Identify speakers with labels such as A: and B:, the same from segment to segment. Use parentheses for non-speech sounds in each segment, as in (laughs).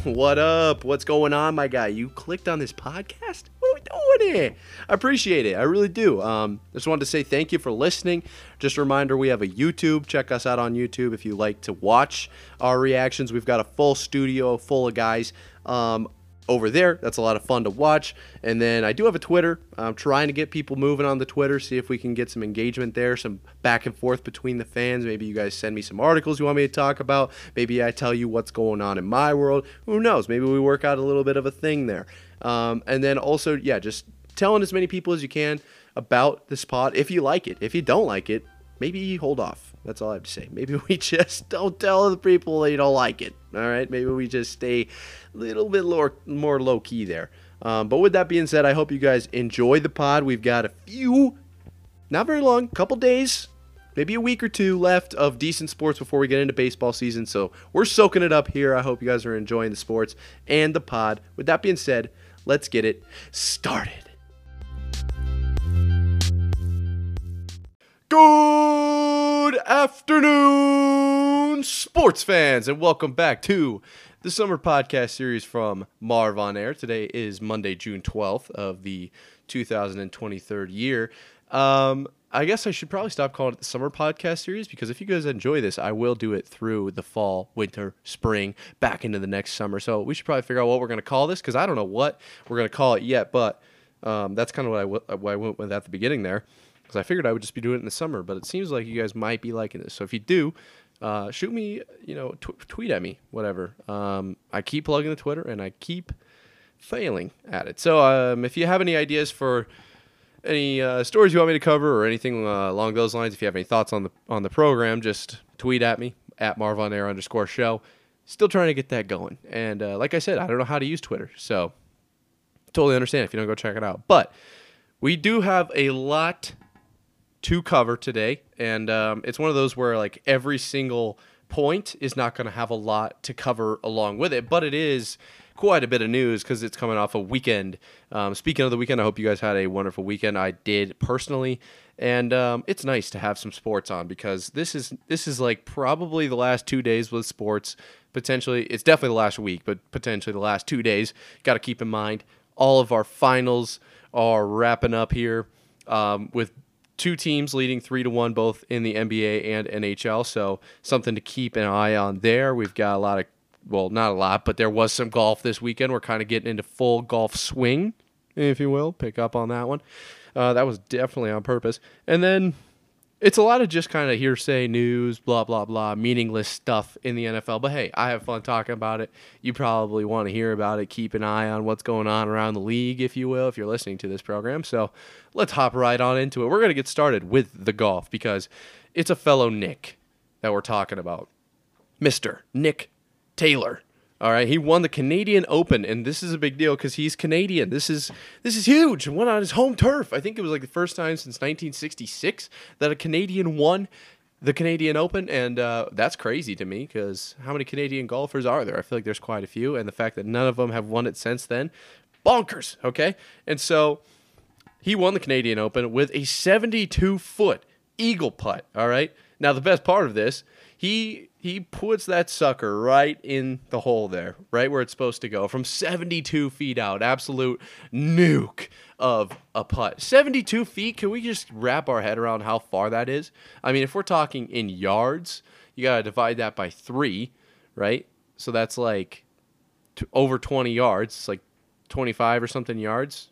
A: (laughs) What up? What's going on, my guy? You clicked on this podcast? What are we doing here? I appreciate it. I really do. Um, just wanted to say thank you for listening. Just a reminder, we have a YouTube. Check us out on YouTube if you like to watch our reactions. We've got a full studio full of guys. Um, over there. That's a lot of fun to watch. And then I do have a Twitter. I'm trying to get people moving on the Twitter, see if we can get some engagement there, some back and forth between the fans. Maybe you guys send me some articles you want me to talk about. Maybe I tell you what's going on in my world. Who knows? Maybe we work out a little bit of a thing there. Um, and then also, yeah, just telling as many people as you can about this pod if you like it. If you don't like it, maybe hold off. That's all I have to say. Maybe we (laughs) just don't tell the people they don't like it. All right. Maybe we just stay a little bit more, more low key there. Um, but with that being said, I hope you guys enjoy the pod. We've got a few, not very long, couple days, maybe a week or two left of decent sports before we get into baseball season. So we're soaking it up here. I hope you guys are enjoying the sports and the pod. With that being said, let's get it started. Good afternoon, sports fans, and welcome back to the summer podcast series from Marv on Air. Today is Monday, June 12th of the 2023 year. Um, I guess I should probably stop calling it the summer podcast series because if you guys enjoy this, I will do it through the fall, winter, spring, back into the next summer. So we should probably figure out what we're going to call this because I don't know what we're going to call it yet, but um, that's kind of what what I went with at the beginning there because I figured I would just be doing it in the summer. But it seems like you guys might be liking this. So if you do, uh, shoot me, you know, tw- tweet at me, whatever. Um, I keep plugging the Twitter and I keep failing at it. So um, if you have any ideas for any uh, stories you want me to cover or anything uh, along those lines, if you have any thoughts on the on the program, just tweet at me at marvonair underscore show. Still trying to get that going. And uh, like I said, I don't know how to use Twitter, so totally understand if you don't go check it out. But we do have a lot to cover today, and um, it's one of those where like every single point is not going to have a lot to cover along with it, but it is quite a bit of news because it's coming off a weekend. Um, speaking of the weekend, I hope you guys had a wonderful weekend. I did personally, and um, it's nice to have some sports on because this is this is like probably the last two days with sports. Potentially, it's definitely the last week, but potentially the last two days. Got to keep in mind all of our finals are wrapping up here um, with two teams leading three to one, both in the NBA and NHL. So something to keep an eye on there. We've got a lot of, well, not a lot, but there was some golf this weekend. We're kind of getting into full golf swing, if you will. Pick up on that one. Uh, that was definitely on purpose. And then it's a lot of just kind of hearsay news, blah, blah, blah, meaningless stuff in the NFL. But hey, I have fun talking about it. You probably want to hear about it. Keep an eye on what's going on around the league, if you will, if you're listening to this program. So let's hop right on into it. We're to get started with the golf because it's a fellow Nick that we're talking about. Mr. Nick Taylor. All right, he won the Canadian Open, and this is a big deal because he's Canadian. This is this is huge. And won on his home turf. I think it was like the first time since 1966 that a Canadian won the Canadian Open, and uh, that's crazy to me because how many Canadian golfers are there? I feel like there's quite a few, and the fact that none of them have won it since then, bonkers. Okay, and so he won the Canadian Open with a 72 foot eagle putt. All right. Now the best part of this, he he puts that sucker right in the hole there, right where it's supposed to go, from 72 feet out. Absolute nuke of a putt. 72 feet. Can we just wrap our head around how far that is? I mean, if we're talking in yards, you gotta divide that by three, right? So that's like over 20 yards. It's like 25 or something yards.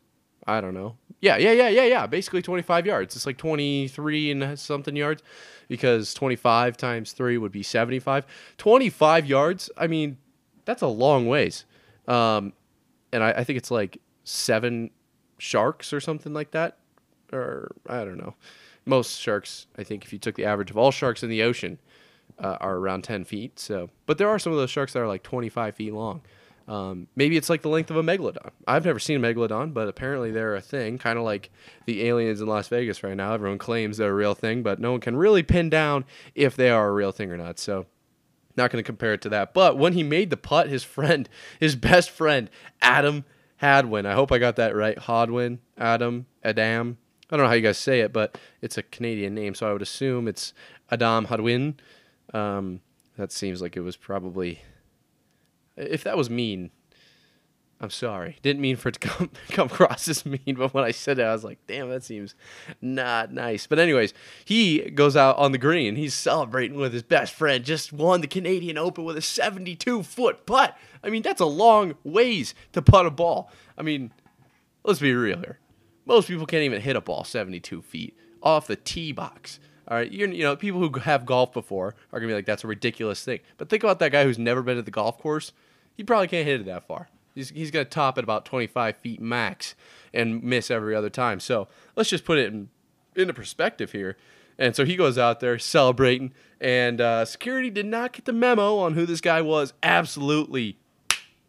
A: I don't know. Yeah, yeah, yeah, yeah, yeah. Basically 25 yards. It's like 23 and something yards because 25 times 3 would be 75. 25 yards, I mean, that's a long ways. Um, and I, I think it's like seven sharks or something like that. Or I don't know. Most sharks, I think, if you took the average of all sharks in the ocean, uh, are around 10 feet. So, but there are some of those sharks that are like 25 feet long. Um, maybe it's like the length of a megalodon. I've never seen a megalodon, but apparently they're a thing, kind of like the aliens in Las Vegas right now. Everyone claims they're a real thing, but no one can really pin down if they are a real thing or not. So, not going to compare it to that. But when he made the putt, his friend, (laughs) his best friend, Adam Hadwin, I hope I got that right. Hadwin, Adam, Adam. I don't know how you guys say it, but it's a Canadian name, so I would assume it's Adam Hadwin. Um, that seems like it was probably If that was mean, I'm sorry. Didn't mean for it to come (laughs) come across as mean, but when I said it, I was like, damn, that seems not nice. But anyways, he goes out on the green. He's celebrating with his best friend. Just won the Canadian Open with a 72 foot putt. I mean, that's a long ways to putt a ball. I mean, let's be real here. Most people can't even hit a ball 72 feet off the tee box. All right, you know, people who have golf before are gonna be like, that's a ridiculous thing. But think about that guy who's never been to the golf course. He probably can't hit it that far. He's, he's gonna top at about 25 feet max and miss every other time. So let's just put it in into perspective here. And so he goes out there celebrating, and uh, security did not get the memo on who this guy was. Absolutely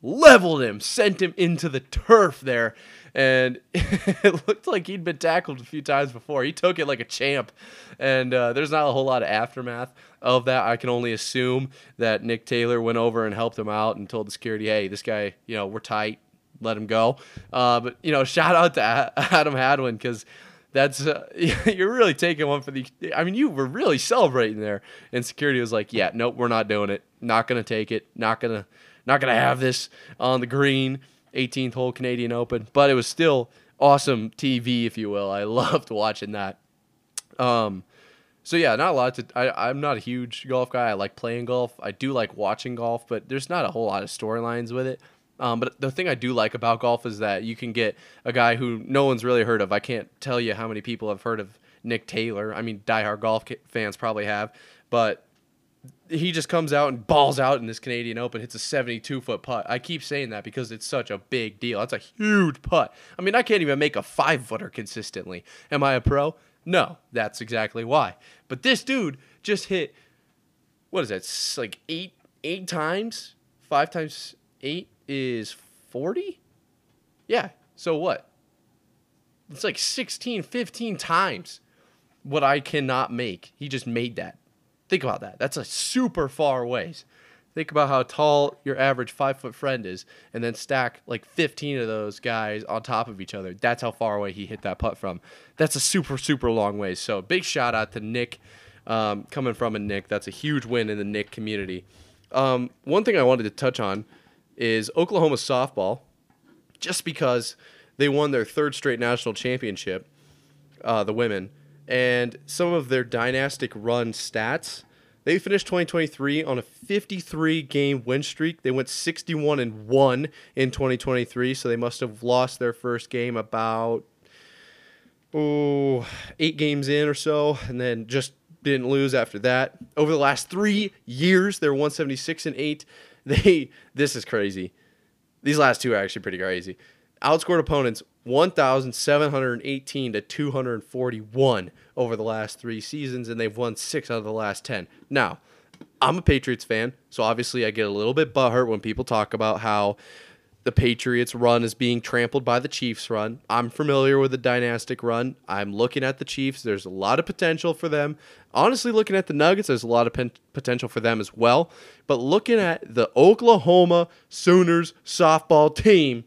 A: leveled him, sent him into the turf there and (laughs) it looked like he'd been tackled a few times before. He took it like a champ, and uh, there's not a whole lot of aftermath of that. I can only assume that Nick Taylor went over and helped him out and told the security, "Hey, this guy, you know, we're tight. Let him go." Uh, but you know, (laughs) shout out to Adam Hadwin because that's uh, (laughs) you're really taking one for the. I mean, you were really celebrating there, and security was like, "Yeah, nope, we're not doing it. Not gonna take it. Not gonna, not gonna have this on the green." 18th hole Canadian Open, but it was still awesome TV, if you will. I (laughs) loved watching that. Um, so yeah, not a lot to. I, I'm not a huge golf guy. I like playing golf. I do like watching golf, but there's not a whole lot of storylines with it. Um, but the thing I do like about golf is that you can get a guy who no one's really heard of. I can't tell you how many people have heard of Nick Taylor. I mean, diehard golf fans probably have, but he just comes out and balls out in this Canadian Open, hits a 72 foot putt. I keep saying that because it's such a big deal. That's a huge putt. I mean, I can't even make a five footer consistently. Am I a pro? No, that's exactly why. But this dude just hit, what is that, like eight, eight times? Five times eight is 40? Yeah, so what? It's like 16, 15 times what I cannot make. He just made that. Think about that. That's a super far ways. Think about how tall your average five foot friend is, and then stack like 15 of those guys on top of each other. That's how far away he hit that putt from. That's a super, super long ways. So big shout out to Nick um, coming from a Nick. That's a huge win in the Nick community. Um, one thing I wanted to touch on is Oklahoma softball, just because they won their third straight national championship, uh, the women and some of their dynastic run stats. They finished 2023 on a 53 game win streak. They went 61 and 1 in 2023, so they must have lost their first game about oh, 8 games in or so and then just didn't lose after that. Over the last 3 years, they're 176 and 8. (laughs) They this is crazy. These last two are actually pretty crazy. Outscored opponents 1,718 to 241 over the last three seasons, and they've won six out of the last 10. Now, I'm a Patriots fan, so obviously I get a little bit butthurt when people talk about how the Patriots run is being trampled by the Chiefs run. I'm familiar with the dynastic run. I'm looking at the Chiefs. There's a lot of potential for them. Honestly, looking at the Nuggets, there's a lot of potential for them as well. But looking at the Oklahoma Sooners softball team,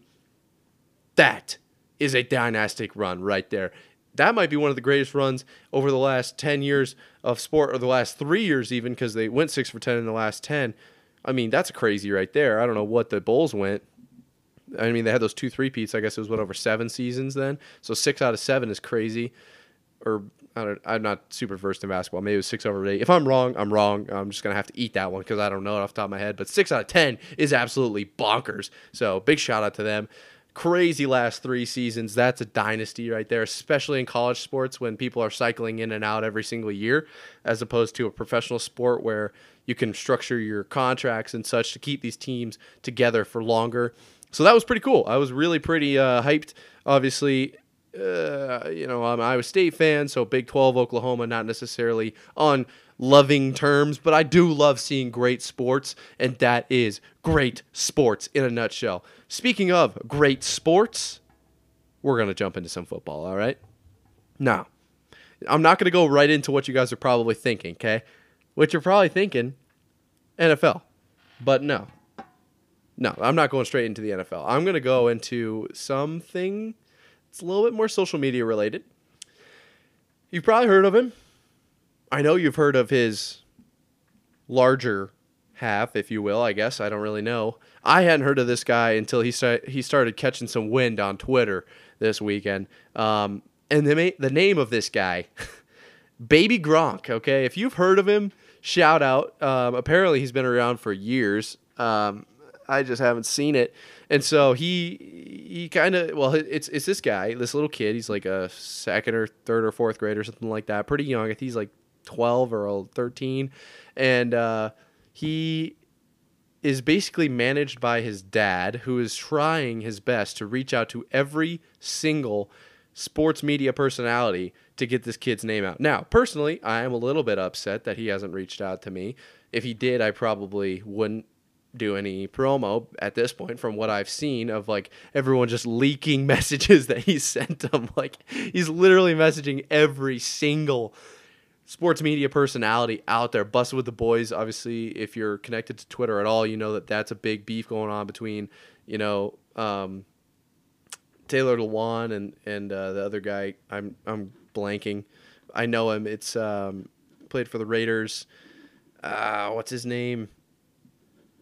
A: that is a dynastic run right there. That might be one of the greatest runs over the last 10 years of sport, or the last three years, even, because they went six for 10 in the last 10. I mean, that's crazy right there. I don't know what the Bulls went. I mean, they had those two three peats. I guess it was what over seven seasons then. So six out of seven is crazy. Or I don't, I'm not super versed in basketball. Maybe it was six over eight. If I'm wrong, I'm wrong. I'm just gonna have to eat that one because I don't know it off the top of my head. But six out of ten is absolutely bonkers. So big shout out to them crazy last three seasons. That's a dynasty right there, especially in college sports when people are cycling in and out every single year, as opposed to a professional sport where you can structure your contracts and such to keep these teams together for longer. So that was pretty cool. I was really pretty uh, hyped. Obviously, uh, you know, I'm an Iowa State fan, so Big 12 Oklahoma, not necessarily on loving terms, but I do love seeing great sports, and that is great sports in a nutshell. Speaking of great sports, we're going to jump into some football, all right? Now, I'm not going to go right into what you guys are probably thinking, okay? What you're probably thinking, NFL. But no. No, I'm not going straight into the NFL. I'm going to go into something that's a little bit more social media related. You've probably heard of him. I know you've heard of his larger half, if you will. I guess I don't really know. I hadn't heard of this guy until he started he started catching some wind on Twitter this weekend. Um, and the the name of this guy, (laughs) Baby Gronk. Okay, if you've heard of him, shout out. Um, apparently, he's been around for years. Um, I just haven't seen it. And so he he kind of well, it's it's this guy, this little kid. He's like a second or third or fourth grade or something like that. Pretty young. I think he's like twelve or thirteen, and uh, he is basically managed by his dad, who is trying his best to reach out to every single sports media personality to get this kid's name out. Now, personally, I am a little bit upset that he hasn't reached out to me. If he did, I probably wouldn't do any promo at this point from what I've seen of like everyone just leaking (laughs) messages that he sent them. Like he's literally messaging every single sports media personality out there. Bussin' with the boys. Obviously, if you're connected to Twitter at all, you know that that's a big beef going on between you know um, Taylor Lewan and and uh, the other guy. I'm I'm blanking. I know him. It's um, played for the Raiders. Uh, what's his name?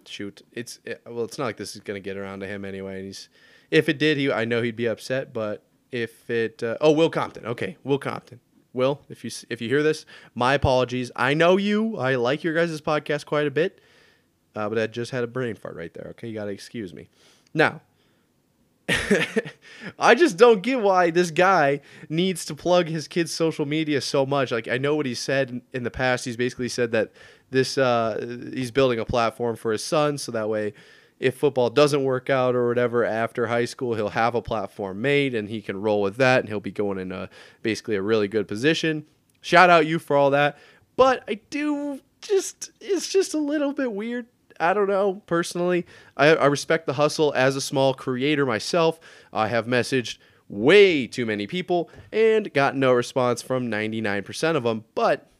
A: shoot, it's it, well, it's not like this is gonna get around to him anyway. And he's if it did, he I know he'd be upset. But if it, uh, oh, Will Compton, okay, Will Compton. Will, if you if you hear this, my apologies. I know you. I like your guys' podcast quite a bit, uh, but I just had a brain fart right there. Okay, you gotta excuse me. Now, (laughs) I just don't get why this guy needs to plug his kid's social media so much. Like I know what he said in the past. He's basically said that this uh, he's building a platform for his son, so that way, if football doesn't work out or whatever after high school, he'll have a platform made and he can roll with that, and he'll be going in a basically a really good position. Shout out you for all that, but I do just it's just a little bit weird I don't know. Personally, I, I, respect the hustle as a small creator myself. I have messaged way too many people and got no response from 99% of them. But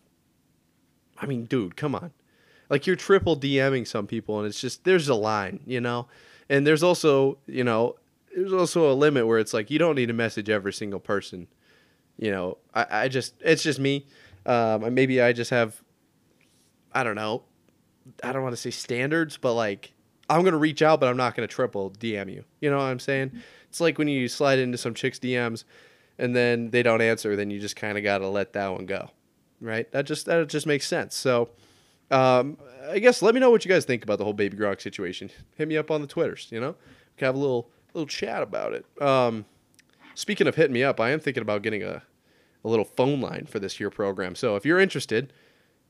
A: I mean, dude, come on. Like you're triple DMing some people, and it's just there's a line, you know. And there's also, you know, there's also a limit where it's like you don't need to message every single person. You know, I, I just it's just me. Um, maybe I just have, I don't know, I don't want to say standards, but like I'm gonna reach out, but I'm not gonna triple DM you. You know what I'm saying? It's like when you slide into some chick's DMs, and then they don't answer, then you just kind of gotta let that one go right? That just that just makes sense. So, um, I guess let me know what you guys think about the whole Baby Gronk situation. Hit me up on the Twitters. You know, we can have a little little chat about it. Um, speaking of hitting me up, I am thinking about getting a a little phone line for this year program. So if you're interested,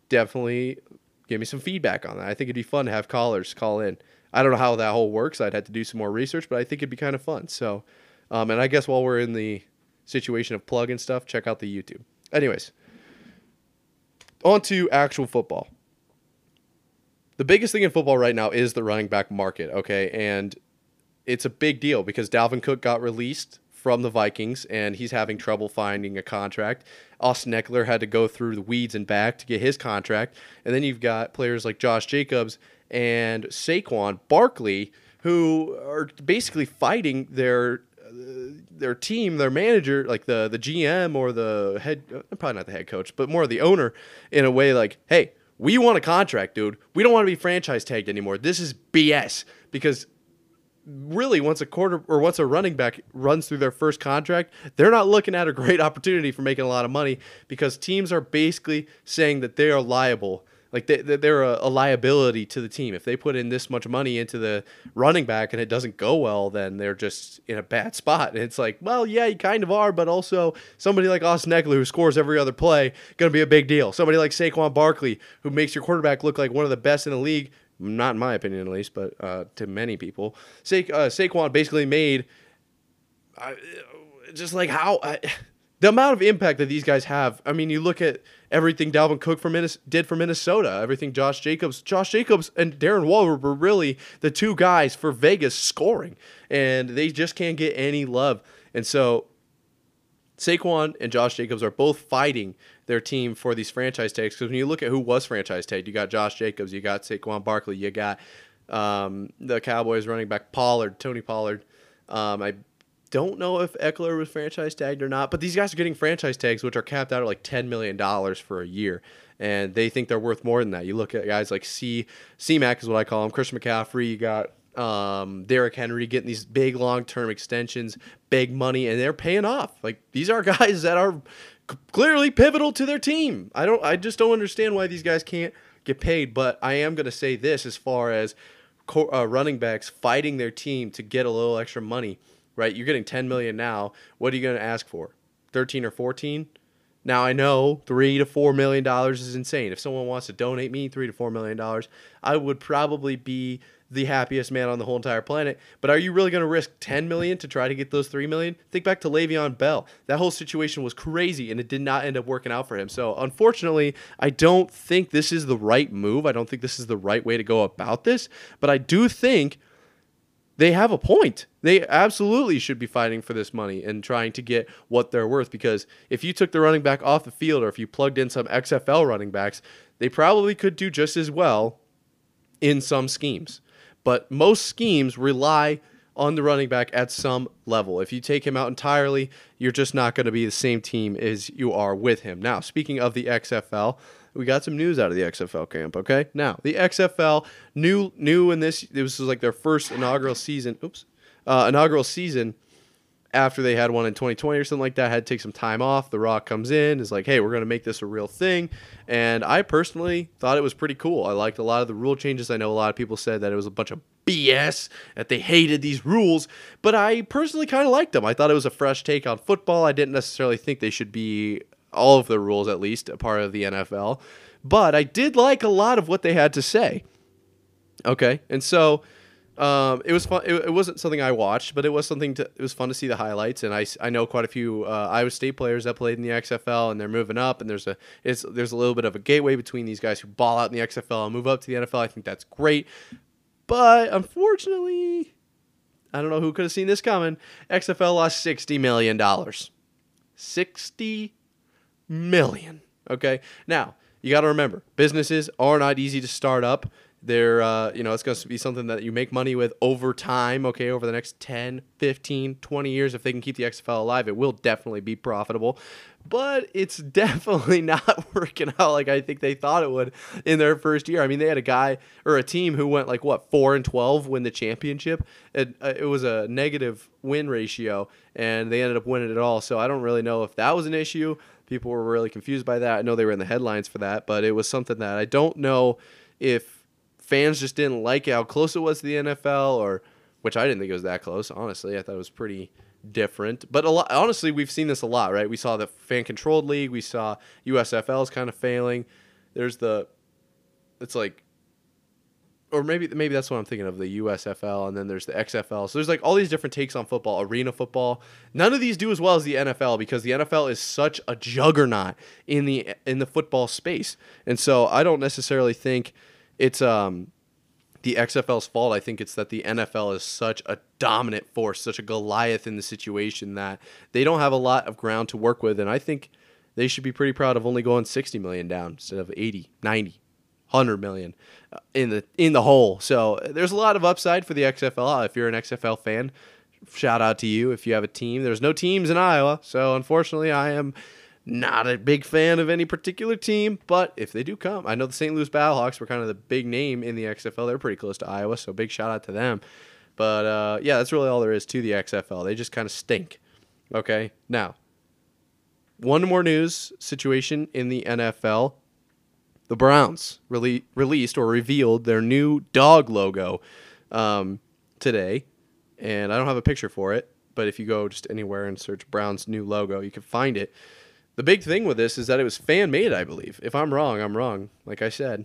A: definitely give me some feedback on that. I think it'd be fun to have callers call in. I don't know how that whole works. I'd have to do some more research, but I think it'd be kind of fun. So, um, and I guess while we're in the situation of plug and stuff, check out the YouTube. Anyways, on to actual football. The biggest thing in football right now is the running back market, okay? And it's a big deal because Dalvin Cook got released from the Vikings and he's having trouble finding a contract. Austin Ekeler had to go through the weeds and back to get his contract. And then you've got players like Josh Jacobs and Saquon Barkley who are basically fighting their their team, their manager, like the the GM or the head, uh, probably not the head coach, but more of the owner, in a way like, hey, we want a contract, dude. We don't want to be franchise tagged anymore. This is BS because really once a quarter or once a running back runs through their first contract, they're not looking at a great (laughs) opportunity for making a lot of money because teams are basically saying that they are liable like they, they're a, liability to the team. If they put in this much money into the running back and it doesn't go well, then they're just in a bad spot. And it's like, well, yeah, you kind of are, but also somebody like Austin Ekeler who scores every other play, going to be a big deal. Somebody like Saquon Barkley who makes your quarterback look like one of the best in the league, not in my opinion at least, but uh, to many people. Sa- uh, Saquon basically made uh, just like how uh, the amount of impact that these guys have. I mean, you look at everything Dalvin Cook for Minnes- did for Minnesota, everything Josh Jacobs, Josh Jacobs and Darren Waller were really the two guys for Vegas scoring, and they just can't get any love. And so Saquon and Josh Jacobs are both fighting their team for these franchise tags. Because when you look at who was franchise tagged, you got Josh Jacobs, you got Saquon Barkley, you got um, the Cowboys running back Pollard, Tony Pollard. Um, I don't know if Ekeler was franchise tagged or not, but these guys are getting franchise tags, which are capped out at like $10 million for a year. and they think they're worth more than that. You look at guys like C C Mac is what I call him, Christian McCaffrey. You got um, Derrick Henry getting these big long term extensions, big money, and they're paying off. Like these are (laughs) guys that are clearly pivotal to their team. I don't. I just don't understand why these guys can't get paid. But I am going to say this as far as uh, running backs fighting their team to get a little extra money. Right, you're getting 10 million now. What are you going to ask for? 13 or 14? Now I know three to four million dollars is insane. If someone wants to donate me three to four million dollars, I would probably be the happiest man on the whole entire planet. But are you really going to risk 10 million to try to get those 3 million? Think back to Le'Veon Bell. That whole situation was crazy and it did not end up working out for him. So, unfortunately, I don't think this is the right move. I don't think this is the right way to go about this, but I do think they have a point. They absolutely should be fighting for this money and trying to get what they're worth because if you took the running back off the field or if you plugged in some XFL running backs, they probably could do just as well in some schemes. But most schemes rely on the running back at some level. If you take him out entirely, you're just not going to be the same team as you are with him. Now, speaking of the XFL, we got some news out of the XFL camp. Okay, now the XFL new new in this this was like their first inaugural season. Oops, uh, inaugural season after they had one in 2020 or something like that, had to take some time off. The Rock comes in, is like, hey, we're to make this a real thing. And I personally thought it was pretty cool. I liked a lot of the rule changes. I know a lot of people said that it was a bunch of BS, that they hated these rules, but I personally kind of liked them. I thought it was a fresh take on football. I didn't necessarily think they should be, all of the rules at least, a part of the NFL. But I did like a lot of what they had to say. Okay. And so um, it was fun. It, it, wasn't something I watched, but it was something to. It was fun to see the highlights, and I, I know quite a few uh, Iowa State players that played in the XFL, and they're moving up, and there's a it's there's a little bit of a gateway between these guys who ball out in the XFL and move up to the NFL. I think that's great, but unfortunately, I don't know who could have seen this coming. XFL lost sixty million dollars. Sixty million. Okay, now you got to remember, businesses are not easy to start up. They're, uh, you know, it's going to be something that you make money with over time, okay, over the next 10, 15, 20 years. If they can keep the XFL alive, it will definitely be profitable. But it's (laughs) definitely not (laughs) working out like I think they thought it would in their first year. I mean, they had a guy or a team who went like, what, 4 and 12 win the championship. It, uh, it was a negative win ratio, and they ended up winning it all. So I don't really know if that was an issue. People were really confused by that. I know they were in the headlines for that, but it was something that I don't know if fans just didn't like how close it was to the NFL, or which I didn't think it was that close. Honestly, I thought it was pretty different. But a lot, honestly, we've seen this a lot, right? We saw the fan controlled league. We saw USFL is kind of failing. There's the, it's like, or maybe maybe that's what I'm thinking of the USFL, and then there's the XFL. So there's like all these different takes on football, arena football. None of these do as well as the NFL because the NFL is such a juggernaut in the in the football space, and so I don't necessarily think it's um the XFL's fault. I think it's that the NFL is such a dominant force, such a Goliath in the situation that they don't have a lot of ground to work with. And I think they should be pretty proud of only going 60 million down instead of 80, 90, 100 million uh, in the in the hole. So there's a lot of upside for the XFL. If you're an XFL fan, shout out to you. If you have a team, there's no teams in Iowa, so unfortunately, I am not a big fan of any particular team, but if they do come, I know the St. Louis Battlehawks were kind of the big name in the XFL. They're pretty close to Iowa, so big shout out to them. But uh, yeah, that's really all there is to the XFL. They just kind of stink. Okay, now one more news situation in the NFL. The Browns rele- released or revealed their new dog logo um, today, and I don't have a picture for it. But if you go just anywhere and search Browns new logo, you can find it. The big thing with this is that it was fan made, I believe. If I'm wrong, I'm wrong. Like I said,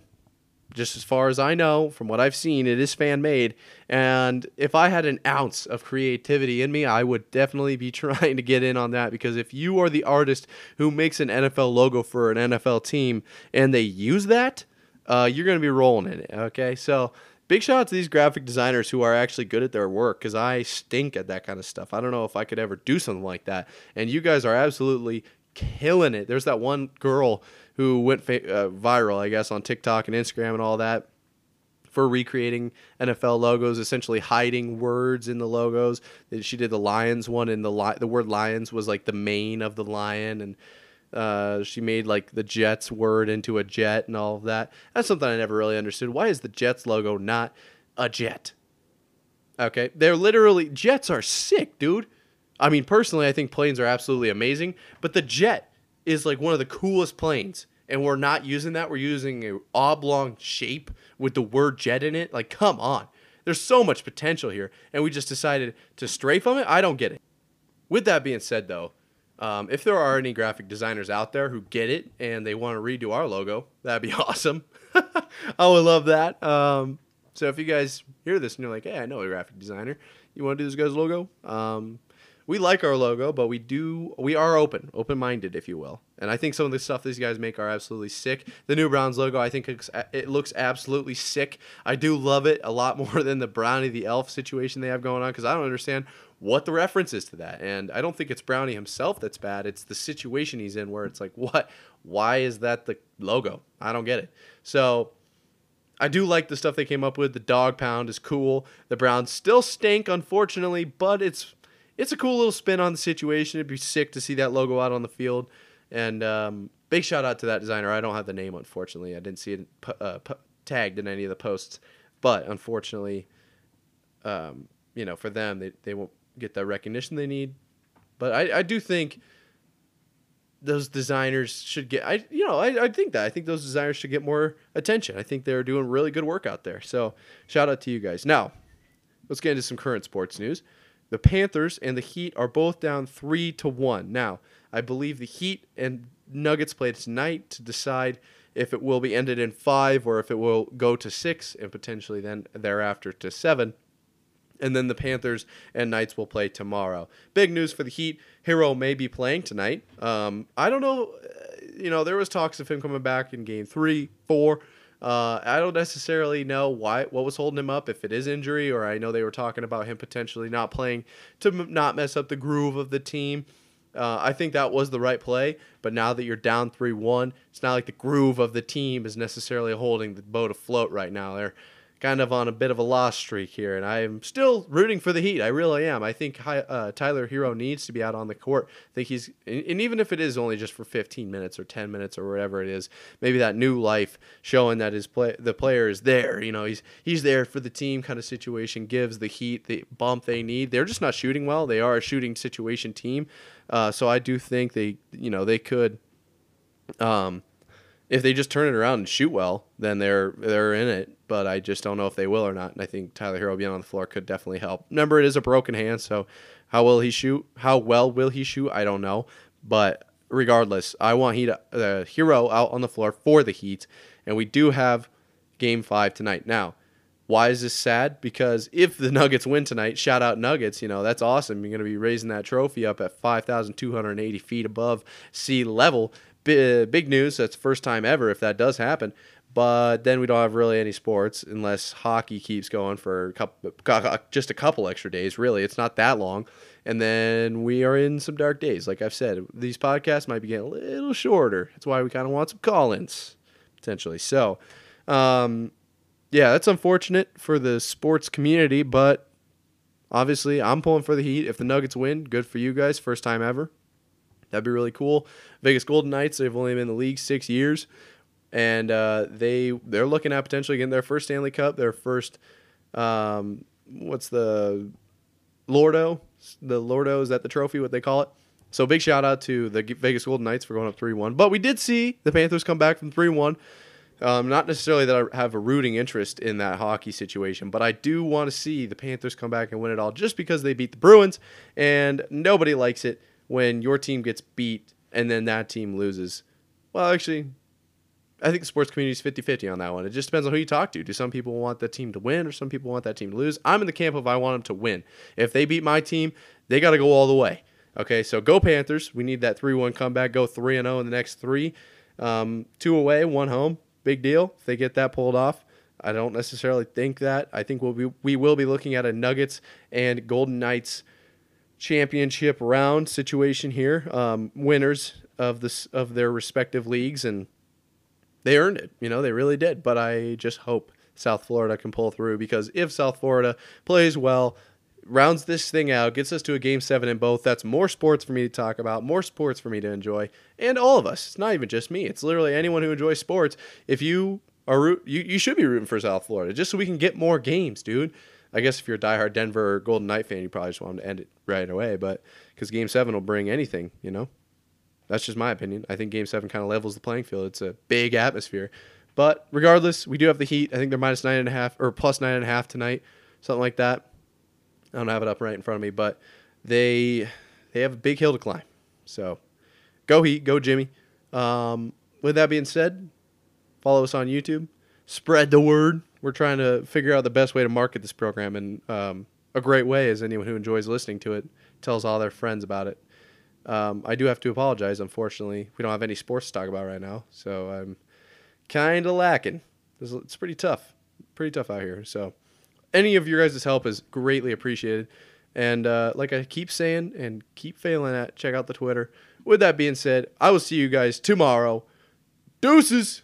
A: just as far as I know, from what I've seen, it is fan made. And if I had an ounce of creativity in me, I would definitely be (laughs) trying to get in on that because if you are the artist who makes an NFL logo for an NFL team and they use that, uh, you're going to be rolling in it. Okay. So big shout out to these graphic designers who are actually good at their work because I stink at that kind of stuff. I don't know if I could ever do something like that. And you guys are absolutely killing it. There's that one girl who went fa- uh, viral, I guess, on TikTok and Instagram and all that for recreating NFL logos, essentially hiding words in the logos. She did the Lions one, and the li- the word Lions was like the mane of the lion, and Uh, she made like the Jets word into a jet and all of that. That's something I never really understood. Why is the Jets logo not a jet? Okay, they're literally jets are sick, dude. I mean, personally, I think planes are absolutely amazing, but the jet is like one of the coolest planes, and we're not using that. We're using a oblong shape with the word jet in it. Like, come on, there's so much potential here, and we just decided to stray from it. I don't get it. With that being said, though, um, if there are any graphic designers out there who get it and they want to redo our logo, that'd be (laughs) awesome. (laughs) I would love that. Um, so if you guys hear this and you're like, hey, I know a graphic designer, you want to do this guy's logo? Um, we like our logo, but we do we are open, open minded, if you will. And I think some of the stuff these guys make are absolutely sick. The new Browns logo, I think it looks absolutely sick. I do love it a lot (laughs) more than the Brownie the Elf situation they have going on because I don't understand what the reference is to that. And I don't think it's Brownie himself that's bad. It's the situation he's in where it's like, what? Why is that the logo? I don't get it. So I do like the stuff they came up with. The dog pound is cool. The Browns still stink, unfortunately, but it's it's a cool little spin on the situation. It'd be sick to see that logo out on the field. And um, big shout out to that designer. I don't have the name, unfortunately. I didn't see it uh, tagged in any of the posts, but unfortunately, um, you know, for them, they they won't get the recognition they need. But I, I do think those designers should get I you know I, I think that I think those designers should get more attention. I think they're doing really good work out there. So shout out to you guys. Now, let's get into some current sports news. The Panthers and the Heat are both down three to one. Now, I believe the Heat and Nuggets play tonight to decide if it will be ended in five or if it will go to six and potentially then thereafter to seven and then the Panthers and Knights will play tomorrow. Big news for the Heat: Herro may be playing tonight. Um, I don't know. Uh, you know, there was talks of him coming back in Game Three, Four. Uh, I don't necessarily know why what was holding him up. If it is injury, or I know they were talking about him potentially not playing to m- not mess up the groove of the team. Uh, I think that was the right play, but now that you're down 3 1, it's not like the groove of the team is necessarily holding the boat afloat right now. They're kind of on a bit of a loss streak here, and I'm still rooting for the Heat. I really am. I think uh, Tyler Herro needs to be out on the court. I think he's, and even if it is only just for 15 minutes or 10 minutes or whatever it is, maybe that new life showing that his play, the player is there. You know, he's he's there for the team kind of situation gives the Heat the bump they need. They're just not shooting well. They are a shooting situation team, uh, so I do think they, you know, they could. Um, if they just turn it around and shoot well, then they're they're in it. But I just don't know if they will or not. And I think Tyler Herro being on the floor could definitely help. Remember, it is a broken hand, so how will he shoot? How well will he shoot? I don't know. But regardless, I want Heat uh, Herro out on the floor for the Heat, and we do have Game Five tonight. Now, why is this sad? Because if the Nuggets win tonight, shout out Nuggets, you know, that's awesome. You're going to be raising that trophy up at 5,280 feet above sea level Uh, big news. That's first time ever if that does happen. But then we don't have really any sports unless hockey keeps going for a couple, uh, uh, just a couple extra days. Really, it's not that long. And then we are in some dark days. Like I've said, these podcasts might be getting a little shorter. That's why we kind of want some call-ins potentially. So, um, yeah, that's unfortunate for the sports community, but obviously I'm pulling for the Heat. If the Nuggets win, good for you guys. First time ever. That'd be really cool. Vegas Golden Knights, they've only been in the league six years, and uh, they they're looking at potentially getting their first Stanley Cup, their first um, what's the Lordo? The Lordo is that the trophy? What they call it? So big shout out to the Vegas Golden Knights for going up three one. But we did see the Panthers come back from three one. Um, not necessarily that I have a rooting interest in that hockey situation, but I do want to see the Panthers come back and win it all just because they beat the Bruins, and nobody likes it when your team gets beat and then that team loses. Well, actually, I think the sports community is 50 50 on that one. It just depends on who you talk to. Do some people want the team to win or some people want that team to lose? I'm in the camp of I want them to win. If they beat my team, they got to go all the way. Okay, so go Panthers. We need that 3 1 comeback. Go 3 0 in the next three. Um, two away, one home. Big deal. If they get that pulled off. I don't necessarily think that. I think we'll be, we will be looking at a Nuggets and Golden Knights championship round situation here. Um, winners of this of their respective leagues, and they earned it. You know, they really did. But I just hope South Florida can pull through because if South Florida plays well, rounds this thing out, gets us to a game seven in both. That's more sports for me to talk about, more sports for me to enjoy, and all of us. It's not even just me. It's literally anyone who enjoys sports. If you are root, you, you should be rooting for South Florida just so we can get more games, dude. I guess if you're a diehard Denver or Golden Knight fan, you probably just want to end it right away. But because Game Seven will bring anything, you know. That's just my opinion. I think Game Seven kind of levels the playing field. It's a big atmosphere. But regardless, we do have the Heat. I think they're minus nine and a half or plus nine and a half tonight, something like that. I don't have it up right in front of me, but they they have a big hill to climb. So go Heat, go Jimmy. Um, with that being said, follow us on YouTube. Spread the word. We're trying to figure out the best way to market this program, and um, a great way is anyone who enjoys listening to it tells all their friends about it. Um, I do have to apologize. Unfortunately, we don't have any sports to talk about right now, so I'm kind of lacking. It's pretty tough, pretty tough out here. So, any of your guys' help is greatly appreciated. And uh, like I keep saying and keep failing at, check out the Twitter. With that being said, I will see you guys tomorrow. Deuces.